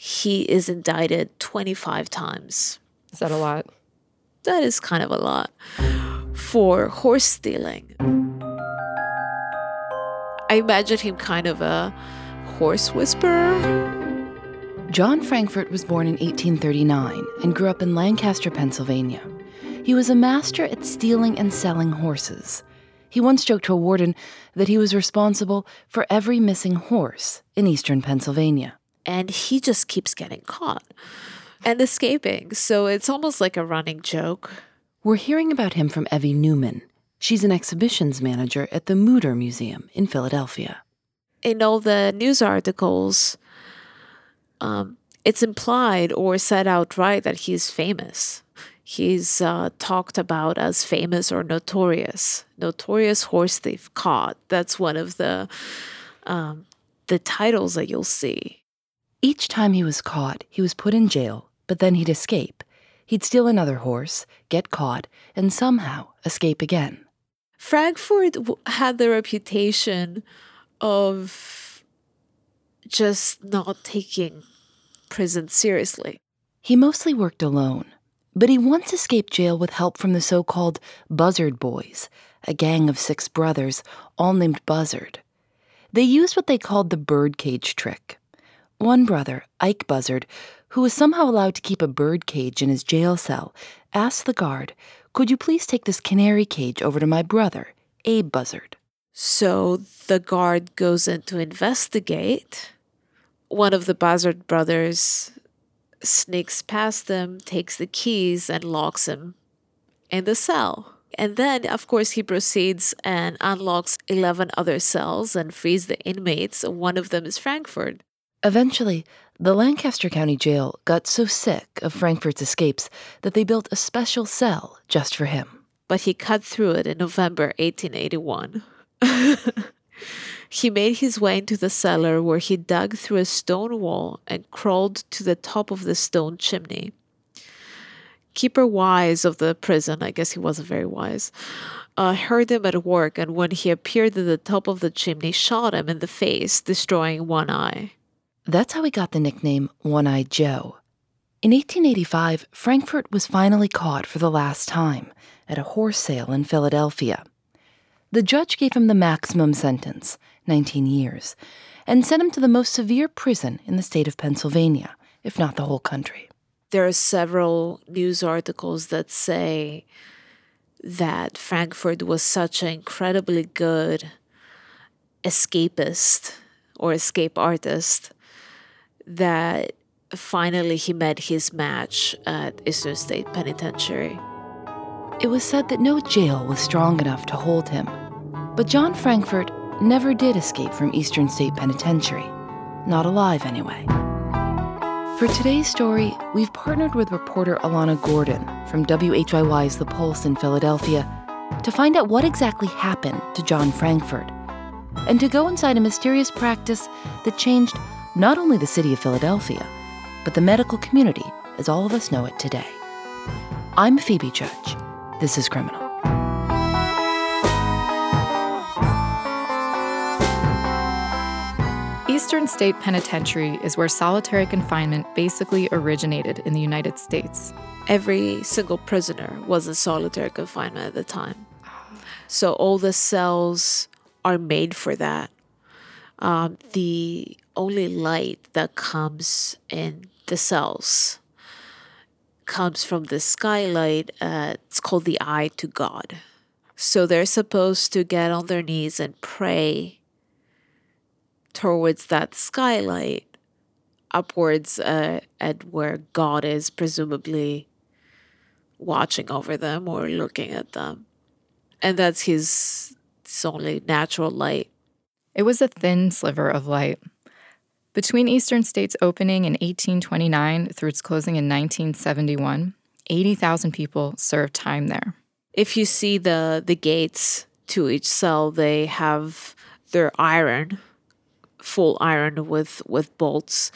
he is indicted 25 times. Is that a lot? That is kind of a lot for horse stealing. I imagine him kind of a horse whisperer. John Frankford was born in 1839 and grew up in Lancaster, Pennsylvania. He was a master at stealing and selling horses. He once joked to a warden that he was responsible for every missing horse in eastern Pennsylvania. And he just keeps getting caught and escaping. So it's almost like a running joke. We're hearing about him from Evie Newman. She's an exhibitions manager at the Mütter Museum in Philadelphia. In all the news articles, um, it's implied or said outright that he's famous. He's uh, talked about as famous or notorious. Notorious horse thief caught. That's one of the um, the titles that you'll see. Each time he was caught, he was put in jail, but then he'd escape. He'd steal another horse, get caught, and somehow escape again. Frankford had the reputation of just not taking prison seriously. He mostly worked alone. But he once escaped jail with help from the so called Buzzard Boys, a gang of six brothers, all named Buzzard. They used what they called the birdcage trick. One brother, Ike Buzzard, who was somehow allowed to keep a bird cage in his jail cell, asked the guard, Could you please take this canary cage over to my brother, Abe Buzzard? So the guard goes in to investigate. One of the Buzzard brothers sneaks past them, takes the keys, and locks him in the cell. And then, of course, he proceeds and unlocks 11 other cells and frees the inmates. One of them is Frankford. Eventually, the Lancaster County Jail got so sick of Frankford's escapes that they built a special cell just for him. But he cut through it in November 1881. He made his way into the cellar where he dug through a stone wall and crawled to the top of the stone chimney. Keeper Wise of the prison, I guess he wasn't very wise, uh, heard him at work and when he appeared at the top of the chimney, shot him in the face, destroying one eye. That's how he got the nickname One Eyed Joe. In 1885, Frankford was finally caught for the last time at a horse sale in Philadelphia. The judge gave him the maximum sentence 19 years, and sent him to the most severe prison in the state of Pennsylvania, if not the whole country. There are several news articles that say that Frankford was such an incredibly good escapist or escape artist that finally he met his match at Eastern State Penitentiary. It was said that no jail was strong enough to hold him. But John Frankford never did escape from Eastern State Penitentiary. Not alive, anyway. For today's story, we've partnered with reporter Elana Gordon from WHYY's The Pulse in Philadelphia to find out what exactly happened to John Frankford and to go inside a mysterious practice that changed not only the city of Philadelphia, but the medical community as all of us know it today. I'm Phoebe Judge. This is Criminal. Eastern State Penitentiary is where solitary confinement basically originated in the United States. Every single prisoner was in solitary confinement at the time. So all the cells are made for that. Um, the only light that comes in the cells comes from the skylight. Uh, it's called the eye to God. So they're supposed to get on their knees and pray towards that skylight upwards uh, at where God is presumably watching over them or looking at them. And that's his, his only natural light. It was a thin sliver of light. Between Eastern State's opening in 1829 through its closing in 1971, 80,000 people served time there. If you see the, the gates to each cell, they have their iron full iron with with bolts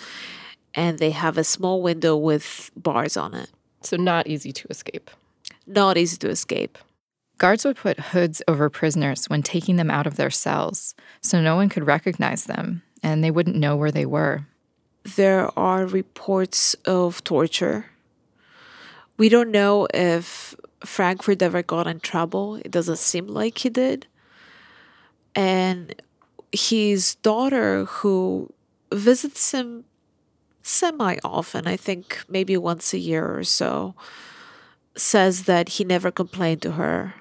and they have a small window with bars on it. So not easy to escape. Not easy to escape. Guards would put hoods over prisoners when taking them out of their cells so no one could recognize them and they wouldn't know where they were there are reports of torture. We don't know if Frankford ever got in trouble. It doesn't seem like he did. And his daughter, who visits him semi often, I think maybe once a year or so, says that he never complained to her.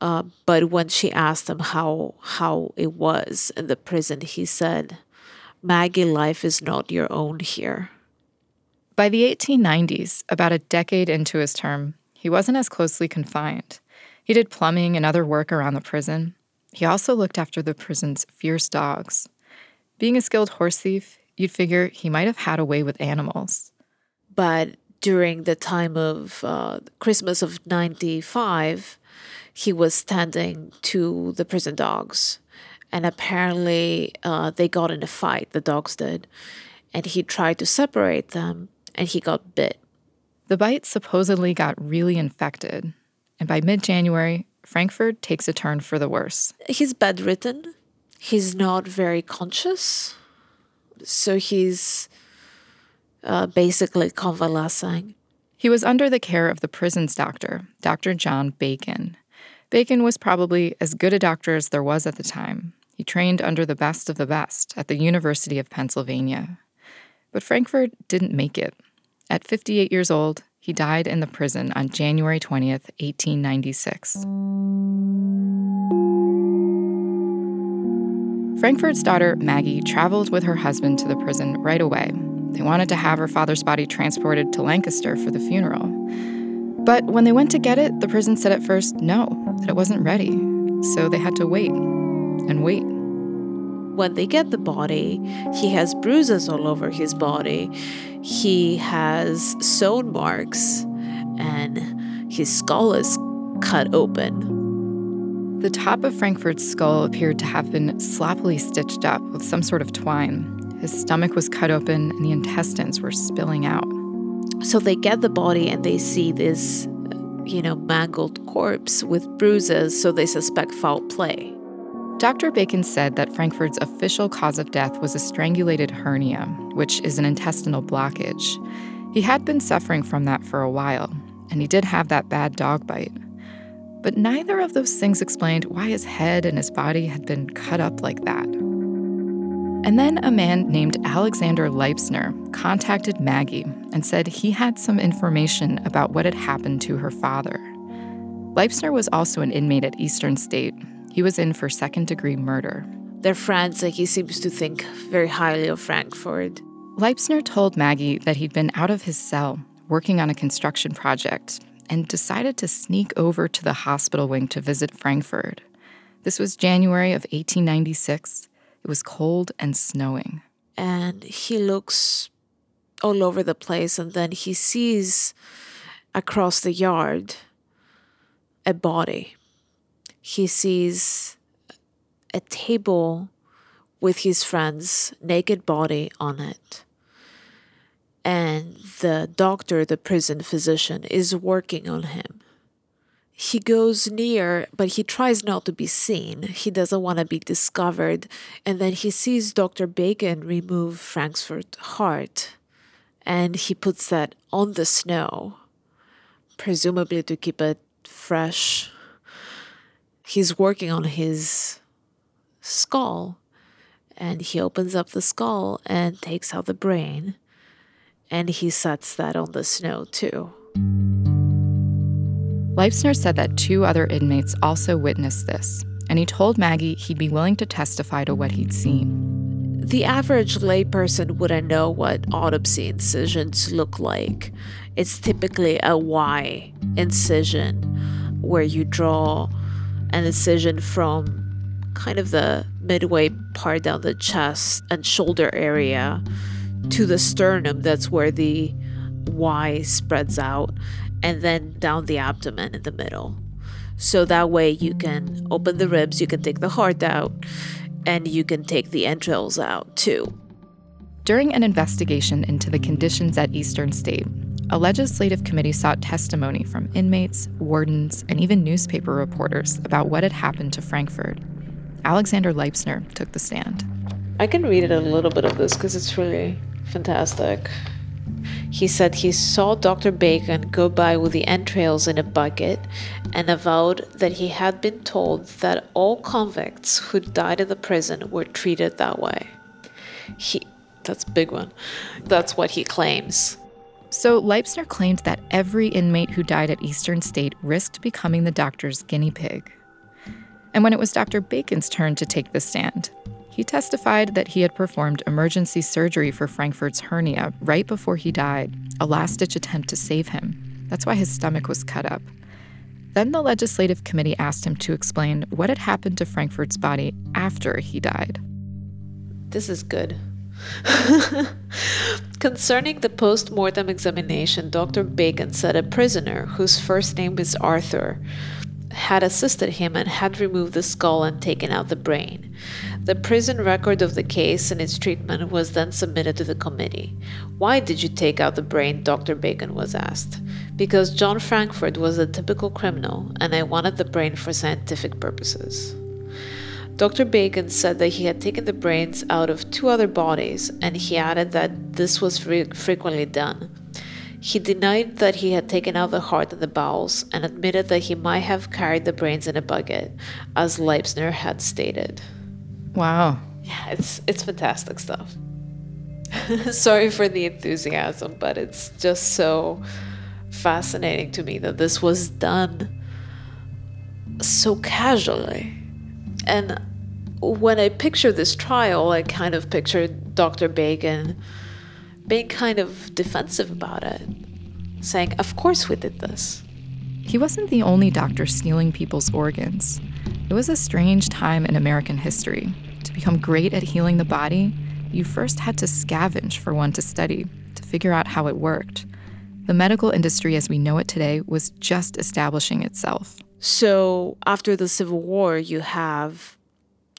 Uh, but when she asked him how how it was in the prison, he said, "Maggie, life is not your own here." By the 1890s, about a decade into his term, he wasn't as closely confined. He did plumbing and other work around the prison. He also looked after the prison's fierce dogs. Being a skilled horse thief, you'd figure he might have had a way with animals. But during the time of uh, Christmas of 95, he was tending to the prison dogs. And apparently, uh, they got in a fight, the dogs did. And he tried to separate them, and he got bit. The bite supposedly got really infected. And by mid January, Frankford takes a turn for the worse. He's bedridden, he's not very conscious. So he's uh, basically convalescing. He was under the care of the prison's doctor, Dr. John Bacon. Bacon was probably as good a doctor as there was at the time. He trained under the best of the best at the University of Pennsylvania. But Frankford didn't make it. At 58 years old, he died in the prison on January 20th, 1896. Frankford's daughter, Maggie, traveled with her husband to the prison right away. They wanted to have her father's body transported to Lancaster for the funeral. But when they went to get it, the prison said at first no, that it wasn't ready. So they had to wait and wait. When they get the body, he has bruises all over his body. He has sewn marks, and his skull is cut open. The top of Frankford's skull appeared to have been sloppily stitched up with some sort of twine. His stomach was cut open and the intestines were spilling out. So they get the body and they see this, you know, mangled corpse with bruises, so they suspect foul play. Dr. Bacon said that Frankford's official cause of death was a strangulated hernia, which is an intestinal blockage. He had been suffering from that for a while, and he did have that bad dog bite. But neither of those things explained why his head and his body had been cut up like that. And then a man named Alexander Leipsner contacted Maggie and said he had some information about what had happened to her father. Leipsner was also an inmate at Eastern State. He was in for second degree murder. They're friends, and he seems to think very highly of Frankford. Leipsner told Maggie that he'd been out of his cell working on a construction project and decided to sneak over to the hospital wing to visit Frankford. This was January of 1896. It was cold and snowing. And he looks all over the place, and then he sees across the yard a body. He sees a table with his friend's naked body on it. And the doctor, the prison physician, is working on him he goes near, but he tries not to be seen. He doesn't want to be discovered. And then he sees Dr. Bacon remove Frankford's heart and he puts that on the snow, presumably to keep it fresh. He's working on his skull and he opens up the skull and takes out the brain and he sets that on the snow too. Leipsner said that two other inmates also witnessed this, and he told Maggie he'd be willing to testify to what he'd seen. The average layperson wouldn't know what autopsy incisions look like. It's typically a Y incision, where you draw an incision from kind of the midway part down the chest and shoulder area to the sternum. That's where the Y spreads out and then down the abdomen in the middle. So that way you can open the ribs, you can take the heart out, and you can take the entrails out too. During an investigation into the conditions at Eastern State, a legislative committee sought testimony from inmates, wardens, and even newspaper reporters about what had happened to Frankford. Alexander Leipsner took the stand. I can read it a little bit of this because it's really Fantastic. He said he saw Dr. Bacon go by with the entrails in a bucket and avowed that he had been told that all convicts who died in the prison were treated that way. He that's a big one. That's what he claims. So Leipzner claimed that every inmate who died at Eastern State risked becoming the doctor's guinea pig. And when it was Dr. Bacon's turn to take the stand, he testified that he had performed emergency surgery for Frankford's hernia right before he died, a last ditch attempt to save him. That's why his stomach was cut up. Then the legislative committee asked him to explain what had happened to Frankford's body after he died. This is good. Concerning the post mortem examination, Dr. Bacon said a prisoner, whose first name is Arthur, had assisted him and had removed the skull and taken out the brain. The prison record of the case and its treatment was then submitted to the committee. Why did you take out the brain? Dr. Bacon was asked. Because John Frankford was a typical criminal, and I wanted the brain for scientific purposes. Dr. Bacon said that he had taken the brains out of two other bodies, and he added that this was fre- frequently done. He denied that he had taken out the heart and the bowels and admitted that he might have carried the brains in a bucket, as Leipzner had stated. Wow. Yeah, it's it's fantastic stuff. Sorry for the enthusiasm, but it's just so fascinating to me that this was done so casually. And when I picture this trial, I kind of picture Dr. Bacon being kind of defensive about it, saying, Of course we did this. He wasn't the only doctor stealing people's organs. It was a strange time in American history. To become great at healing the body, you first had to scavenge for one to study, to figure out how it worked. The medical industry as we know it today was just establishing itself. So, after the Civil War, you have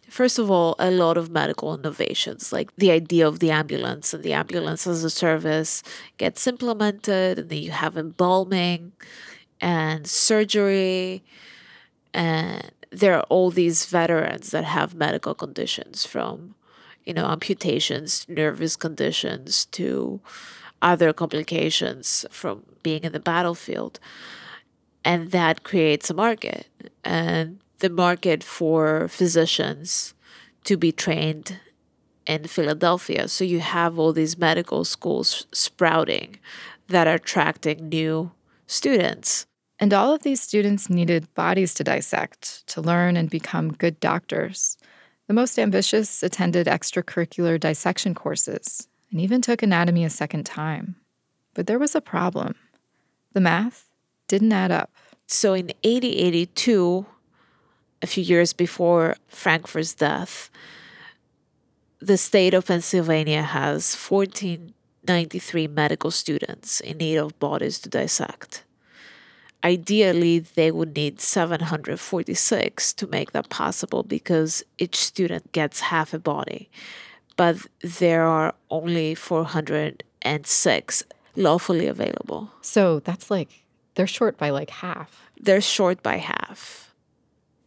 First of all, a lot of medical innovations, like the idea of the ambulance and the ambulance as a service gets implemented, and then you have embalming and surgery, and there are all these veterans that have medical conditions from, you know, amputations, nervous conditions to other complications from being in the battlefield. And that creates a market. And the market for physicians to be trained in Philadelphia. So you have all these medical schools sprouting that are attracting new students. And all of these students needed bodies to dissect to learn and become good doctors. The most ambitious attended extracurricular dissection courses and even took anatomy a second time. But there was a problem the math didn't add up. So in 8082, a few years before Frankfurt's death, the state of Pennsylvania has 1493 medical students in need of bodies to dissect. Ideally, they would need 746 to make that possible because each student gets half a body. But there are only 406 lawfully available. So that's like, they're short by like half. They're short by half.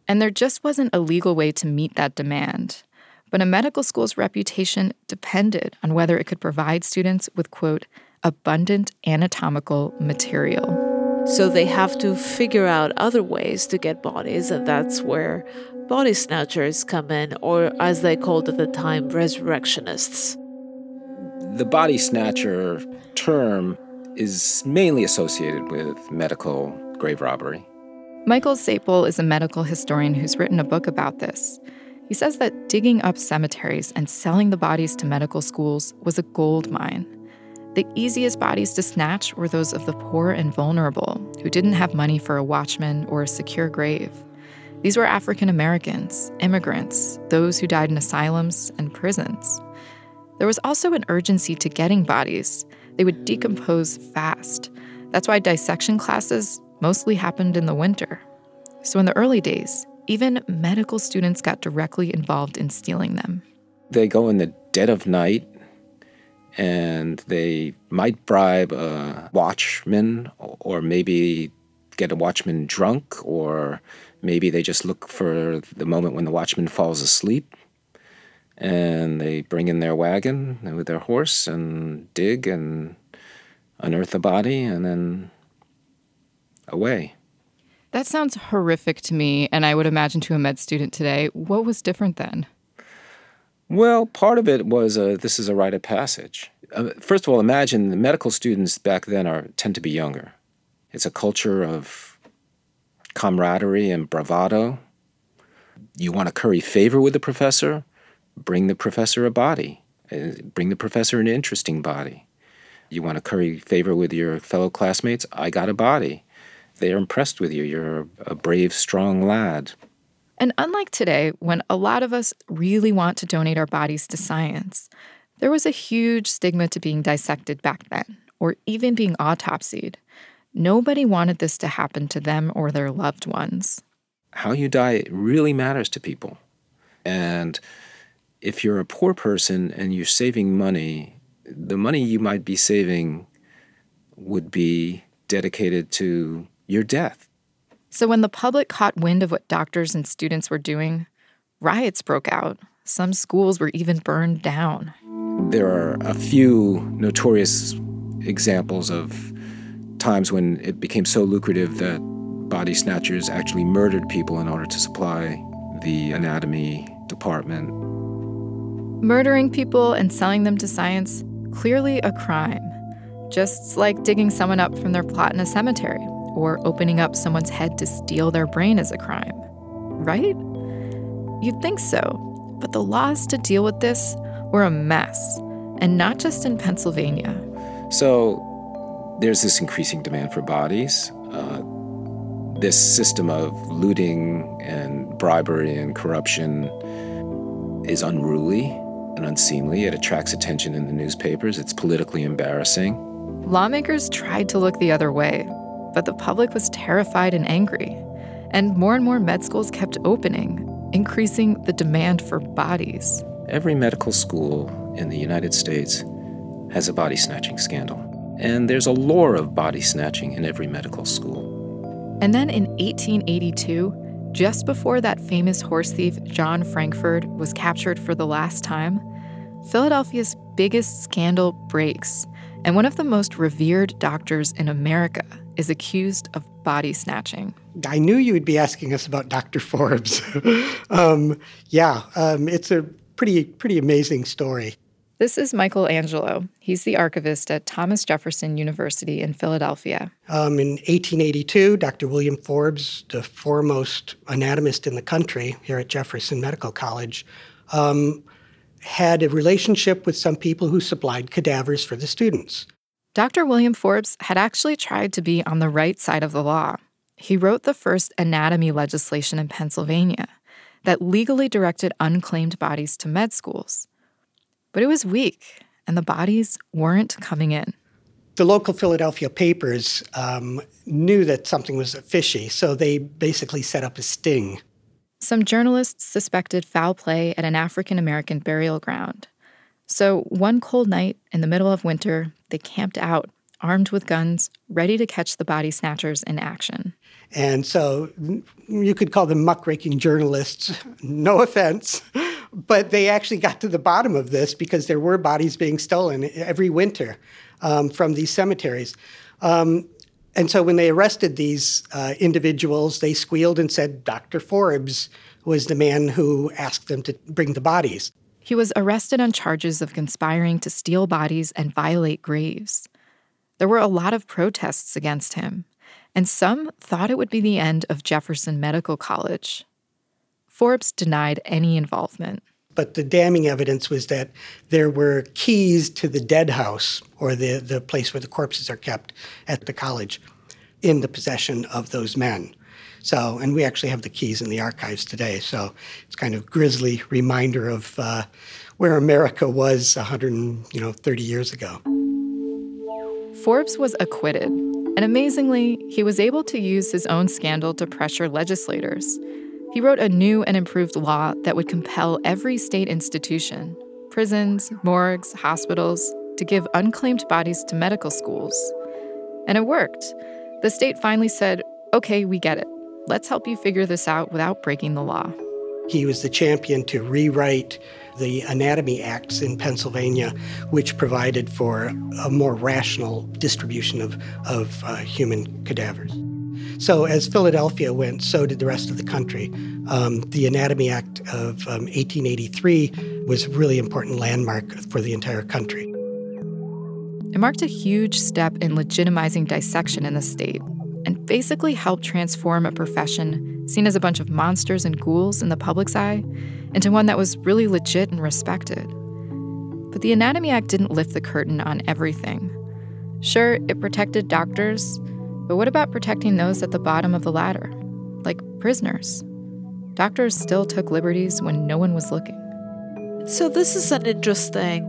And there just wasn't a legal way to meet that demand. But a medical school's reputation depended on whether it could provide students with, quote, abundant anatomical material. So they have to figure out other ways to get bodies, and that's where body snatchers come in, or as they called at the time, resurrectionists. The body snatcher term is mainly associated with medical grave robbery. Michael Sappol is a medical historian who's written a book about this. He says that digging up cemeteries and selling the bodies to medical schools was a gold mine. The easiest bodies to snatch were those of the poor and vulnerable, who didn't have money for a watchman or a secure grave. These were African Americans, immigrants, those who died in asylums and prisons. There was also an urgency to getting bodies. They would decompose fast. That's why dissection classes mostly happened in the winter. So, in the early days, even medical students got directly involved in stealing them. They go in the dead of night and they might bribe a watchman or maybe get a watchman drunk or maybe they just look for the moment when the watchman falls asleep and they bring in their wagon with their horse and dig and unearth the body and then away. That sounds horrific to me, and I would imagine to a med student today. What was different then? Well, part of it was uh, this is a rite of passage. Uh, first of all, imagine the medical students back then are tend to be younger. It's a culture of camaraderie and bravado. You want to curry favor with the professor, bring the professor a body, uh, bring the professor an interesting body. You want to curry favor with your fellow classmates, I got a body they're impressed with you. You're a brave, strong lad. And unlike today, when a lot of us really want to donate our bodies to science, there was a huge stigma to being dissected back then, or even being autopsied. Nobody wanted this to happen to them or their loved ones. How you die really matters to people. And if you're a poor person and you're saving money, the money you might be saving would be dedicated to your death. So, when the public caught wind of what doctors and students were doing, riots broke out. Some schools were even burned down. There are a few notorious examples of times when it became so lucrative that body snatchers actually murdered people in order to supply the anatomy department. Murdering people and selling them to science, clearly a crime. Just like digging someone up from their plot in a cemetery or opening up someone's head to steal their brain is a crime, right? You'd think so, but the laws to deal with this were a mess, and not just in Pennsylvania. So there's this increasing demand for bodies. Uh, this system of looting and bribery and corruption is unruly and unseemly. It attracts attention in the newspapers. It's politically embarrassing. Lawmakers tried to look the other way, but the public was terrified and angry. And more and more med schools kept opening, increasing the demand for bodies. Every medical school in the United States has a body snatching scandal. And there's a lore of body snatching in every medical school. And then in 1882, just before that famous horse thief John Frankford was captured for the last time, Philadelphia's biggest scandal breaks, and one of the most revered doctors in America is accused of body snatching. I knew you would be asking us about Dr. Forbes. um, yeah, um, it's a pretty pretty amazing story. This is Michael Angelo. He's the archivist at Thomas Jefferson University in Philadelphia. Um, in 1882, Dr. William Forbes, the foremost anatomist in the country here at Jefferson Medical College, um, had a relationship with some people who supplied cadavers for the students. Dr. William Forbes had actually tried to be on the right side of the law. He wrote the first anatomy legislation in Pennsylvania that legally directed unclaimed bodies to med schools. But it was weak, and the bodies weren't coming in. The local Philadelphia papers um, knew that something was fishy, so they basically set up a sting. Some journalists suspected foul play at an African American burial ground. So, one cold night in the middle of winter, they camped out, armed with guns, ready to catch the body snatchers in action. And so you could call them muckraking journalists, no offense, but they actually got to the bottom of this because there were bodies being stolen every winter um, from these cemeteries. Um, and so when they arrested these uh, individuals, they squealed and said Dr. Forbes was the man who asked them to bring the bodies. He was arrested on charges of conspiring to steal bodies and violate graves. There were a lot of protests against him, and some thought it would be the end of Jefferson Medical College. Forbes denied any involvement. But the damning evidence was that there were keys to the dead house, or the, the place where the corpses are kept at the college, in the possession of those men. So, and we actually have the keys in the archives today. So it's kind of grisly reminder of uh, where America was 100, you know, 30 years ago. Forbes was acquitted, and amazingly, he was able to use his own scandal to pressure legislators. He wrote a new and improved law that would compel every state institution, prisons, morgues, hospitals, to give unclaimed bodies to medical schools. And it worked. The state finally said, okay, we get it. Let's help you figure this out without breaking the law. He was the champion to rewrite the Anatomy Acts in Pennsylvania, which provided for a more rational distribution of, of uh, human cadavers. So, as Philadelphia went, so did the rest of the country. Um, the Anatomy Act of um, 1883 was a really important landmark for the entire country. It marked a huge step in legitimizing dissection in the state and basically helped transform a profession seen as a bunch of monsters and ghouls in the public's eye into one that was really legit and respected. But the Anatomy Act didn't lift the curtain on everything. Sure, it protected doctors, but what about protecting those at the bottom of the ladder, like prisoners? Doctors still took liberties when no one was looking. So, this is an interesting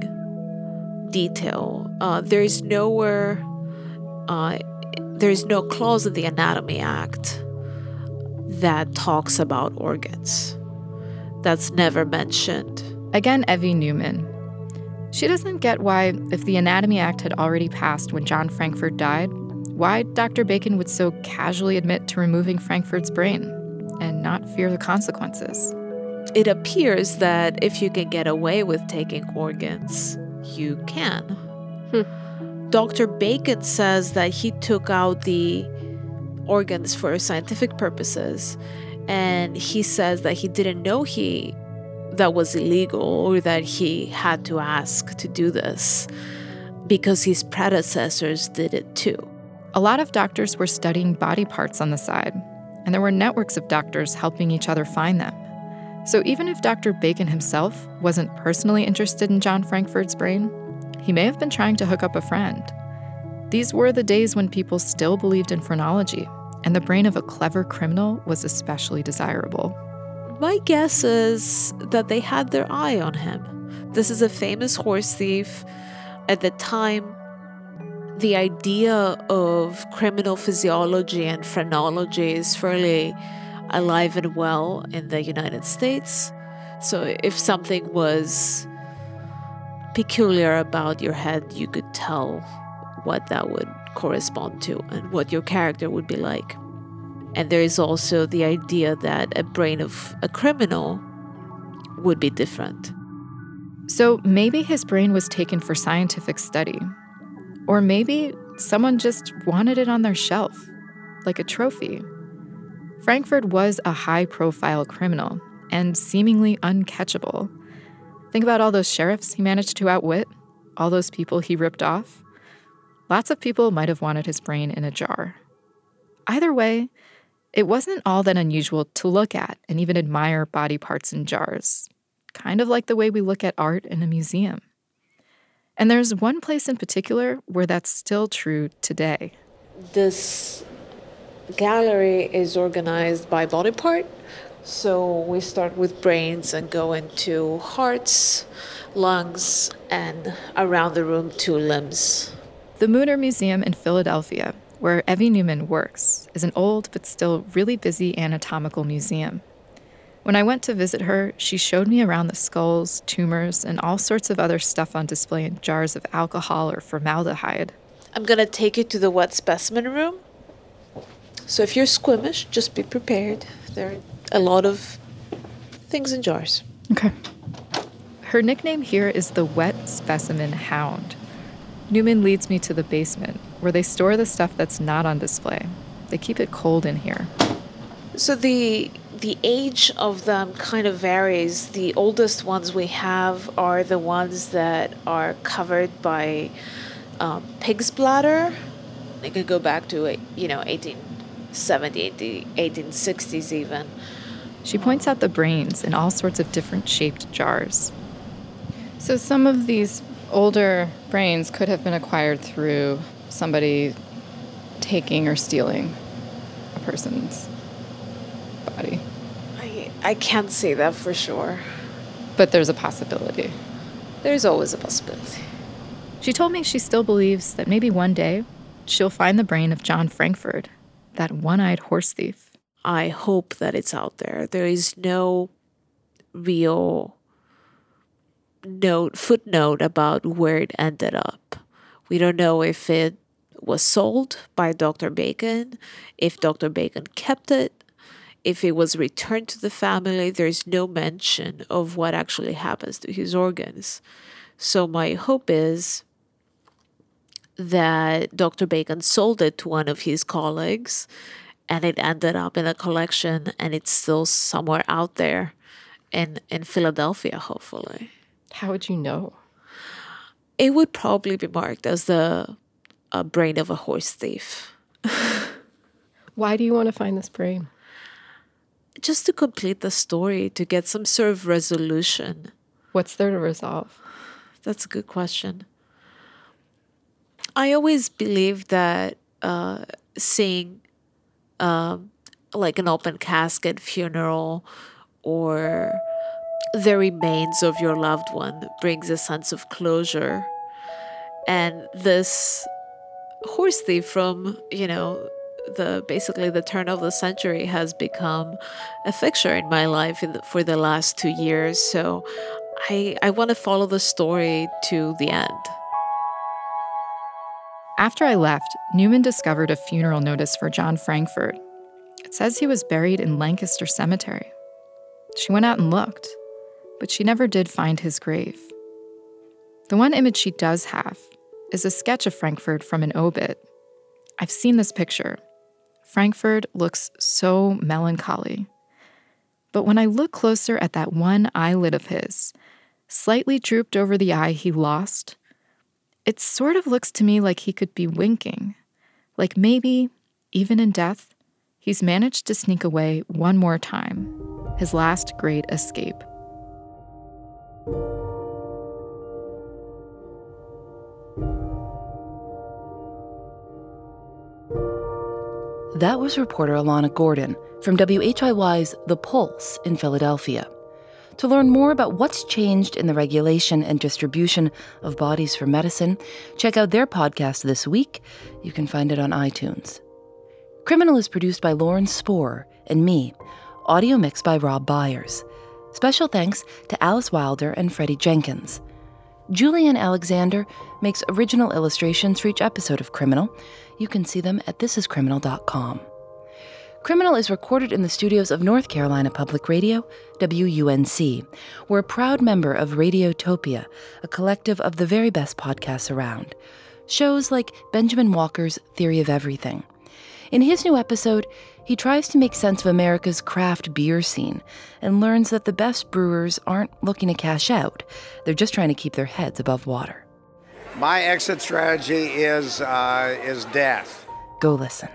detail. Uh, there is nowhere, uh, there is no clause in the Anatomy Act that talks about organs. That's never mentioned. Again, Evie Newman. She doesn't get why, if the Anatomy Act had already passed when John Frankford died, why Dr. Bacon would so casually admit to removing Frankford's brain and not fear the consequences. It appears that if you can get away with taking organs, you can. Hmm. Dr. Bacon says that he took out the organs for scientific purposes and he says that he didn't know he that was illegal or that he had to ask to do this because his predecessors did it too. A lot of doctors were studying body parts on the side, and there were networks of doctors helping each other find them. So even if Dr. Bacon himself wasn't personally interested in John Frankford's brain, he may have been trying to hook up a friend. These were the days when people still believed in phrenology, and the brain of a clever criminal was especially desirable. My guess is that they had their eye on him. This is a famous horse thief. At the time, the idea of criminal physiology and phrenology is fairly alive and well in the United States. So if something was peculiar about your head, you could tell what that would correspond to and what your character would be like. And there is also the idea that a brain of a criminal would be different. So maybe his brain was taken for scientific study. Or maybe someone just wanted it on their shelf, like a trophy. Frankford was a high profile criminal and seemingly uncatchable. Think about all those sheriffs he managed to outwit, all those people he ripped off. Lots of people might have wanted his brain in a jar. Either way, it wasn't all that unusual to look at and even admire body parts in jars, kind of like the way we look at art in a museum. And there's one place in particular where that's still true today. This gallery is organized by body part. So we start with brains and go into hearts, lungs, and around the room to limbs. The Mutter Museum in Philadelphia, where Evie Newman works, is an old but still really busy anatomical museum. When I went to visit her, she showed me around the skulls, tumors, and all sorts of other stuff on display in jars of alcohol or formaldehyde. I'm gonna take you to the wet specimen room. So if you're squeamish, just be prepared. There are a lot of things in jars. Okay. Her nickname here is the Wet Specimen Hound. Newman leads me to the basement, where they store the stuff that's not on display. They keep it cold in here. So the the age of them kind of varies. The oldest ones we have are the ones that are covered by um, pig's bladder. They could go back to you know 1870, 1860s even. She points out the brains in all sorts of different shaped jars. So some of these older brains could have been acquired through somebody taking or stealing a person's body. I, I can't say that for sure. But there's a possibility. There's always a possibility. She told me she still believes that maybe one day she'll find the brain of John Frankford, that one eyed horse thief. I hope that it's out there. There is no real note footnote about where it ended up. We don't know if it was sold by Dr. Bacon, if Dr. Bacon kept it, if it was returned to the family, there's no mention of what actually happens to his organs. So my hope is that Dr. Bacon sold it to one of his colleagues and it ended up in a collection and it's still somewhere out there in in Philadelphia hopefully. How would you know? It would probably be marked as the uh, brain of a horse thief. Why do you want to find this brain? Just to complete the story, to get some sort of resolution. What's there to resolve? That's a good question. I always believe that uh, seeing um, like an open casket funeral or the remains of your loved one brings a sense of closure. And this horse thief from, you know, the basically the turn of the century has become a fixture in my life in the, for the last two years. So I I want to follow the story to the end. After I left, Newman discovered a funeral notice for John Frankford. It says he was buried in Lancaster Cemetery. She went out and looked, but she never did find his grave. The one image she does have is a sketch of Frankford from an obit. I've seen this picture. Frankford looks so melancholy. But when I look closer at that one eyelid of his, slightly drooped over the eye he lost, it sort of looks to me like he could be winking. Like maybe, even in death, he's managed to sneak away one more time, his last great escape. That was reporter Elana Gordon from WHYY's The Pulse in Philadelphia. To learn more about what's changed in the regulation and distribution of bodies for medicine, check out their podcast this week. You can find it on iTunes. Criminal is produced by Lauren Spohr and me, audio mixed by Rob Byers. Special thanks to Alice Wilder and Freddie Jenkins. Julian Alexander makes original illustrations for each episode of Criminal. You can see them at thisiscriminal.com. Criminal is recorded in the studios of North Carolina Public Radio, WUNC. We're a proud member of Radiotopia, a collective of the very best podcasts around. Shows like Benjamin Walker's Theory of Everything. In his new episode, he tries to make sense of America's craft beer scene and learns that the best brewers aren't looking to cash out, they're just trying to keep their heads above water. My exit strategy is uh, is death. Go listen.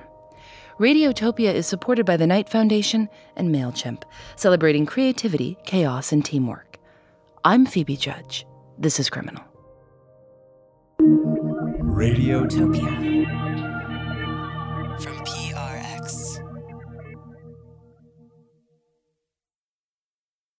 Radiotopia is supported by the Knight Foundation and MailChimp, celebrating creativity, chaos, and teamwork. I'm Phoebe Judge. This is Criminal. Radiotopia. From P-